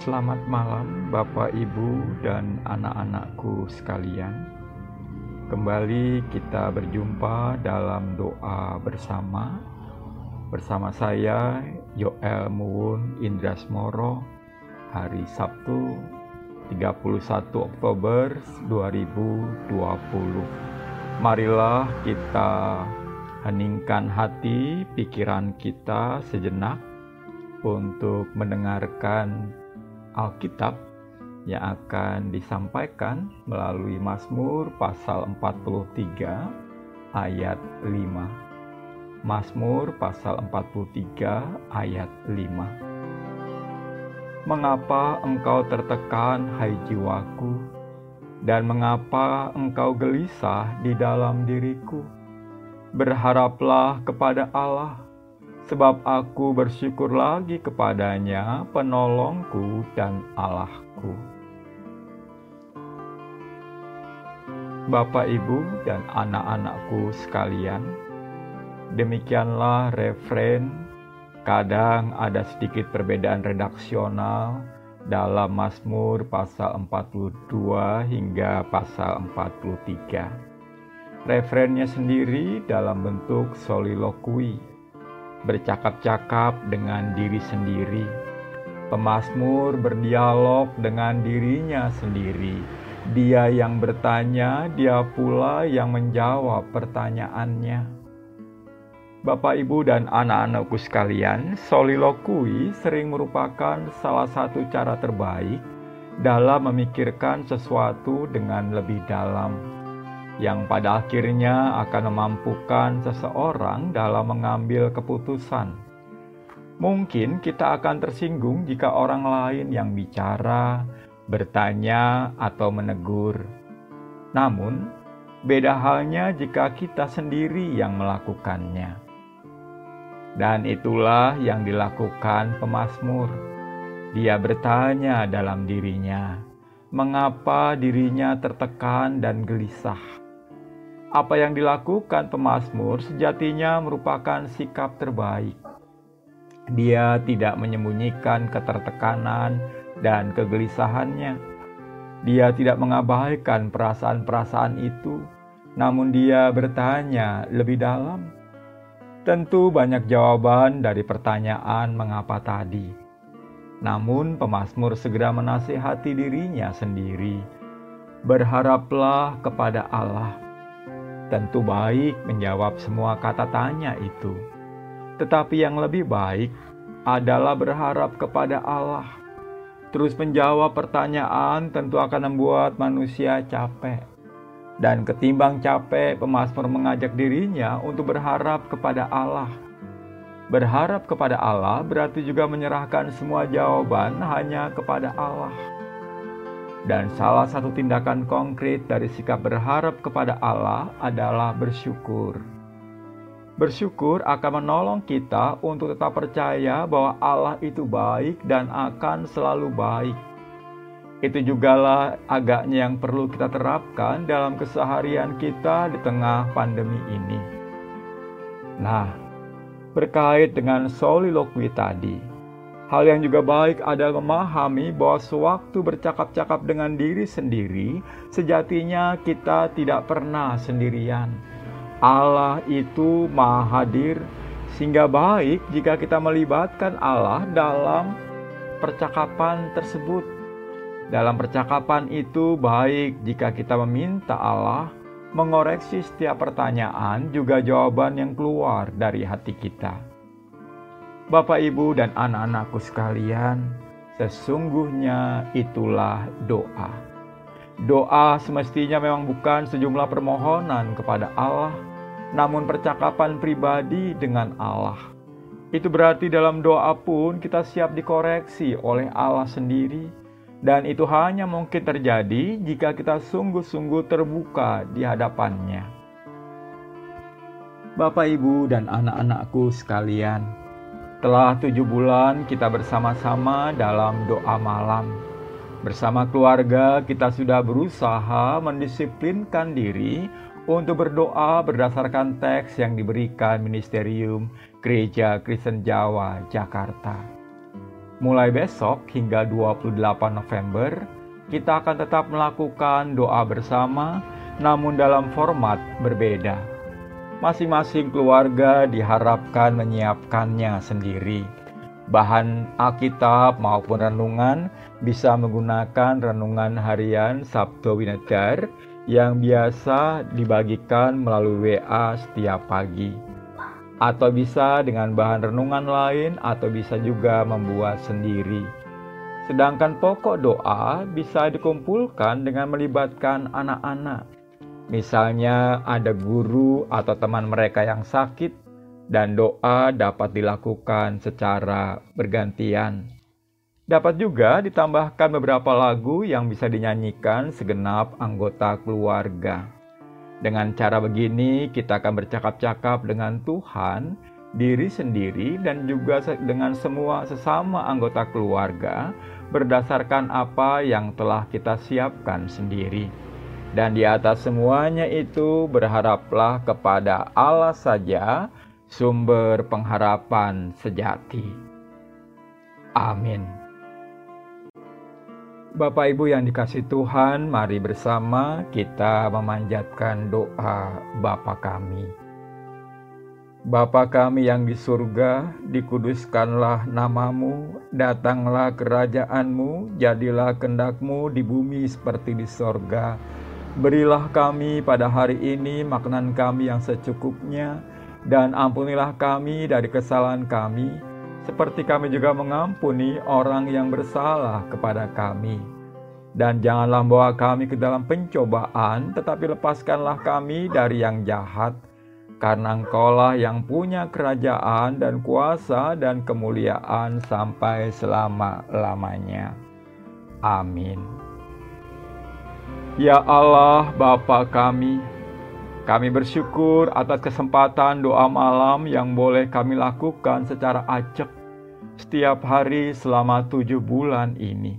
Selamat malam, Bapak, Ibu, dan anak-anakku sekalian. Kembali kita berjumpa dalam doa bersama. Bersama saya, Yoel Muwun Indrasmoro, hari Sabtu 31 Oktober 2020. Marilah kita heningkan hati, pikiran kita sejenak untuk mendengarkan Alkitab yang akan disampaikan melalui Mazmur pasal 43 ayat 5. Mazmur pasal 43 ayat 5. Mengapa engkau tertekan, hai jiwaku, dan mengapa engkau gelisah di dalam diriku? Berharaplah kepada Allah, sebab aku bersyukur lagi kepadanya, penolongku dan Allahku. Bapak, Ibu, dan anak-anakku sekalian, demikianlah referen. Kadang ada sedikit perbedaan redaksional dalam Mazmur pasal 42 hingga pasal 43. Referennya sendiri dalam bentuk soliloquy bercakap-cakap dengan diri sendiri. Pemasmur berdialog dengan dirinya sendiri. Dia yang bertanya, dia pula yang menjawab pertanyaannya. Bapak, Ibu, dan anak-anakku sekalian, solilokui sering merupakan salah satu cara terbaik dalam memikirkan sesuatu dengan lebih dalam yang pada akhirnya akan memampukan seseorang dalam mengambil keputusan. Mungkin kita akan tersinggung jika orang lain yang bicara, bertanya, atau menegur. Namun, beda halnya jika kita sendiri yang melakukannya. Dan itulah yang dilakukan pemazmur. Dia bertanya dalam dirinya, mengapa dirinya tertekan dan gelisah apa yang dilakukan pemazmur sejatinya merupakan sikap terbaik. Dia tidak menyembunyikan ketertekanan dan kegelisahannya. Dia tidak mengabaikan perasaan-perasaan itu, namun dia bertanya lebih dalam. Tentu banyak jawaban dari pertanyaan mengapa tadi. Namun pemazmur segera menasihati dirinya sendiri. Berharaplah kepada Allah Tentu baik menjawab semua kata tanya itu, tetapi yang lebih baik adalah berharap kepada Allah. Terus menjawab pertanyaan tentu akan membuat manusia capek. Dan ketimbang capek, pemazmur mengajak dirinya untuk berharap kepada Allah. Berharap kepada Allah berarti juga menyerahkan semua jawaban hanya kepada Allah. Dan salah satu tindakan konkret dari sikap berharap kepada Allah adalah bersyukur. Bersyukur akan menolong kita untuk tetap percaya bahwa Allah itu baik dan akan selalu baik. Itu jugalah agaknya yang perlu kita terapkan dalam keseharian kita di tengah pandemi ini. Nah, berkait dengan soliloquy tadi, Hal yang juga baik adalah memahami bahwa sewaktu bercakap-cakap dengan diri sendiri, sejatinya kita tidak pernah sendirian. Allah itu Maha Hadir, sehingga baik jika kita melibatkan Allah dalam percakapan tersebut. Dalam percakapan itu, baik jika kita meminta Allah mengoreksi setiap pertanyaan, juga jawaban yang keluar dari hati kita. Bapak, Ibu, dan anak-anakku sekalian, sesungguhnya itulah doa. Doa semestinya memang bukan sejumlah permohonan kepada Allah, namun percakapan pribadi dengan Allah. Itu berarti dalam doa pun kita siap dikoreksi oleh Allah sendiri, dan itu hanya mungkin terjadi jika kita sungguh-sungguh terbuka di hadapannya. Bapak, Ibu, dan anak-anakku sekalian, telah tujuh bulan kita bersama-sama dalam doa malam. Bersama keluarga, kita sudah berusaha mendisiplinkan diri untuk berdoa berdasarkan teks yang diberikan Ministerium Gereja Kristen Jawa, Jakarta. Mulai besok hingga 28 November, kita akan tetap melakukan doa bersama, namun dalam format berbeda. Masing-masing keluarga diharapkan menyiapkannya sendiri. Bahan Alkitab maupun renungan bisa menggunakan renungan harian Sabtu Winedar yang biasa dibagikan melalui WA setiap pagi atau bisa dengan bahan renungan lain, atau bisa juga membuat sendiri. Sedangkan pokok doa bisa dikumpulkan dengan melibatkan anak-anak. Misalnya, ada guru atau teman mereka yang sakit, dan doa dapat dilakukan secara bergantian. Dapat juga ditambahkan beberapa lagu yang bisa dinyanyikan segenap anggota keluarga. Dengan cara begini, kita akan bercakap-cakap dengan Tuhan, diri sendiri, dan juga dengan semua sesama anggota keluarga berdasarkan apa yang telah kita siapkan sendiri. Dan di atas semuanya itu, berharaplah kepada Allah saja, sumber pengharapan sejati. Amin. Bapak Ibu yang dikasih Tuhan, mari bersama kita memanjatkan doa Bapa kami. Bapa kami yang di surga, dikuduskanlah namamu, datanglah kerajaanmu, jadilah kendakmu di bumi seperti di sorga. Berilah kami pada hari ini makanan kami yang secukupnya, dan ampunilah kami dari kesalahan kami, seperti kami juga mengampuni orang yang bersalah kepada kami. Dan janganlah bawa kami ke dalam pencobaan, tetapi lepaskanlah kami dari yang jahat, karena Engkaulah yang punya kerajaan dan kuasa dan kemuliaan sampai selama-lamanya. Amin. Ya Allah, Bapa kami, kami bersyukur atas kesempatan doa malam yang boleh kami lakukan secara acak setiap hari selama tujuh bulan ini.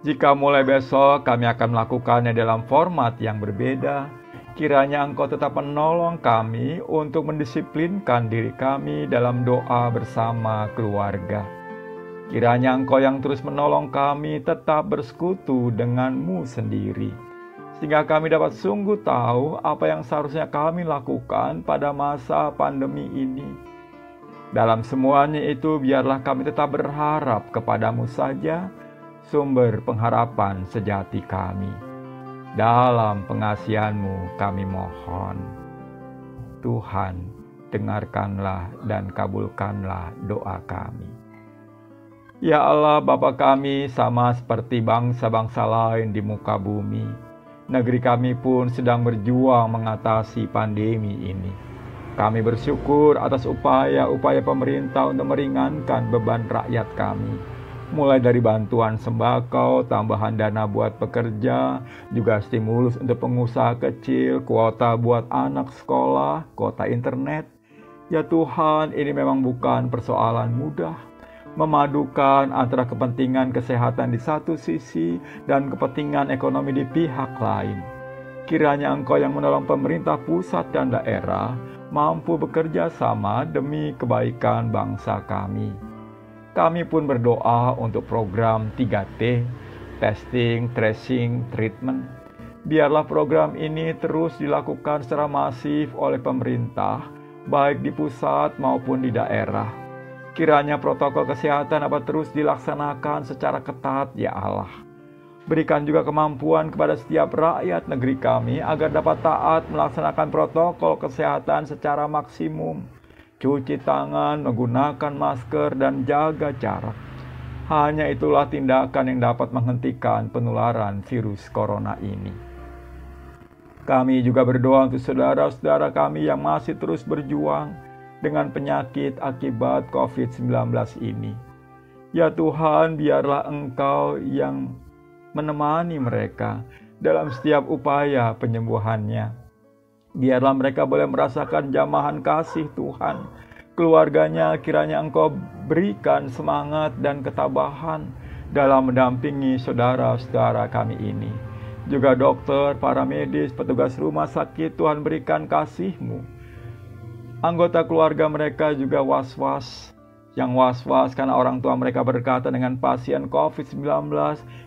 Jika mulai besok kami akan melakukannya dalam format yang berbeda, kiranya Engkau tetap menolong kami untuk mendisiplinkan diri kami dalam doa bersama keluarga. Kiranya Engkau yang terus menolong kami tetap bersekutu denganmu sendiri sehingga kami dapat sungguh tahu apa yang seharusnya kami lakukan pada masa pandemi ini. Dalam semuanya itu, biarlah kami tetap berharap kepadamu saja, sumber pengharapan sejati kami. Dalam pengasihanmu kami mohon. Tuhan, dengarkanlah dan kabulkanlah doa kami. Ya Allah, Bapa kami sama seperti bangsa-bangsa lain di muka bumi, negeri kami pun sedang berjuang mengatasi pandemi ini. Kami bersyukur atas upaya-upaya pemerintah untuk meringankan beban rakyat kami. Mulai dari bantuan sembako, tambahan dana buat pekerja, juga stimulus untuk pengusaha kecil, kuota buat anak sekolah, kuota internet. Ya Tuhan, ini memang bukan persoalan mudah, memadukan antara kepentingan kesehatan di satu sisi dan kepentingan ekonomi di pihak lain. Kiranya Engkau yang menolong pemerintah pusat dan daerah mampu bekerja sama demi kebaikan bangsa kami. Kami pun berdoa untuk program 3T, testing, tracing, treatment. Biarlah program ini terus dilakukan secara masif oleh pemerintah, baik di pusat maupun di daerah Kiranya protokol kesehatan dapat terus dilaksanakan secara ketat, ya Allah. Berikan juga kemampuan kepada setiap rakyat negeri kami agar dapat taat melaksanakan protokol kesehatan secara maksimum. Cuci tangan, menggunakan masker, dan jaga jarak. Hanya itulah tindakan yang dapat menghentikan penularan virus corona ini. Kami juga berdoa untuk saudara-saudara kami yang masih terus berjuang dengan penyakit akibat COVID-19 ini. Ya Tuhan, biarlah Engkau yang menemani mereka dalam setiap upaya penyembuhannya. Biarlah mereka boleh merasakan jamahan kasih Tuhan. Keluarganya kiranya Engkau berikan semangat dan ketabahan dalam mendampingi saudara-saudara kami ini. Juga dokter, para medis, petugas rumah sakit, Tuhan berikan kasih-Mu Anggota keluarga mereka juga was-was. yang was-was karena orang tua mereka berkata dengan pasien COVID-19,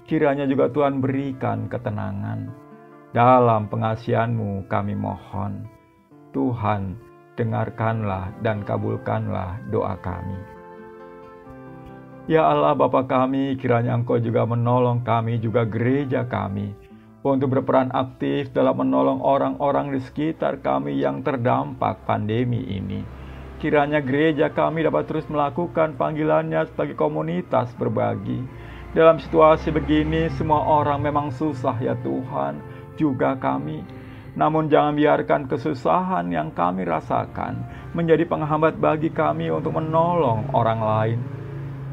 kiranya juga Tuhan berikan ketenangan. Dalam pengasihanmu kami mohon, Tuhan dengarkanlah dan kabulkanlah doa kami. Ya Allah Bapa kami, kiranya Engkau juga menolong kami, juga gereja kami, untuk berperan aktif dalam menolong orang-orang di sekitar kami yang terdampak pandemi ini Kiranya gereja kami dapat terus melakukan panggilannya sebagai komunitas berbagi. Dalam situasi begini, semua orang memang susah ya Tuhan, juga kami. Namun jangan biarkan kesusahan yang kami rasakan menjadi penghambat bagi kami untuk menolong orang lain.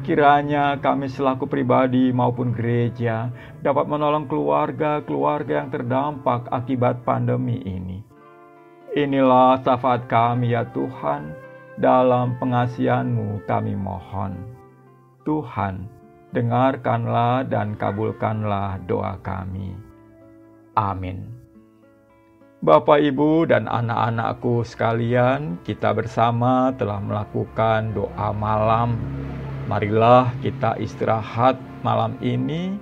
Kiranya kami selaku pribadi maupun gereja dapat menolong keluarga-keluarga yang terdampak akibat pandemi ini. Inilah syafaat kami ya Tuhan, dalam pengasihanmu kami mohon. Tuhan, dengarkanlah dan kabulkanlah doa kami. Amin. Bapak, Ibu, dan anak-anakku sekalian, kita bersama telah melakukan doa malam. Marilah kita istirahat malam ini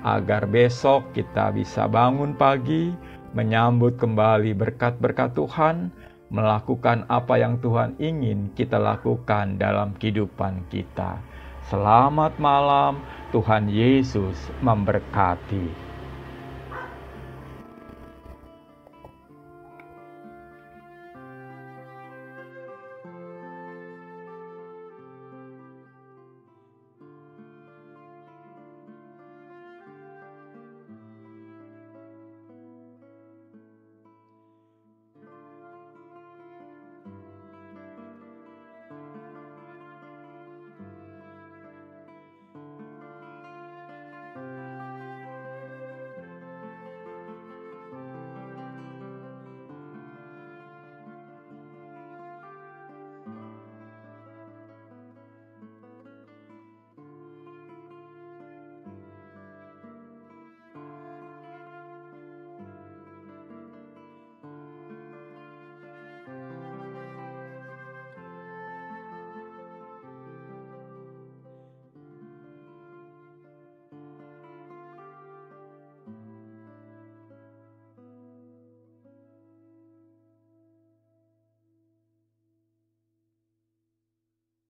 agar besok kita bisa bangun pagi, menyambut kembali berkat-berkat Tuhan, melakukan apa yang Tuhan ingin kita lakukan dalam kehidupan kita. Selamat malam, Tuhan Yesus memberkati.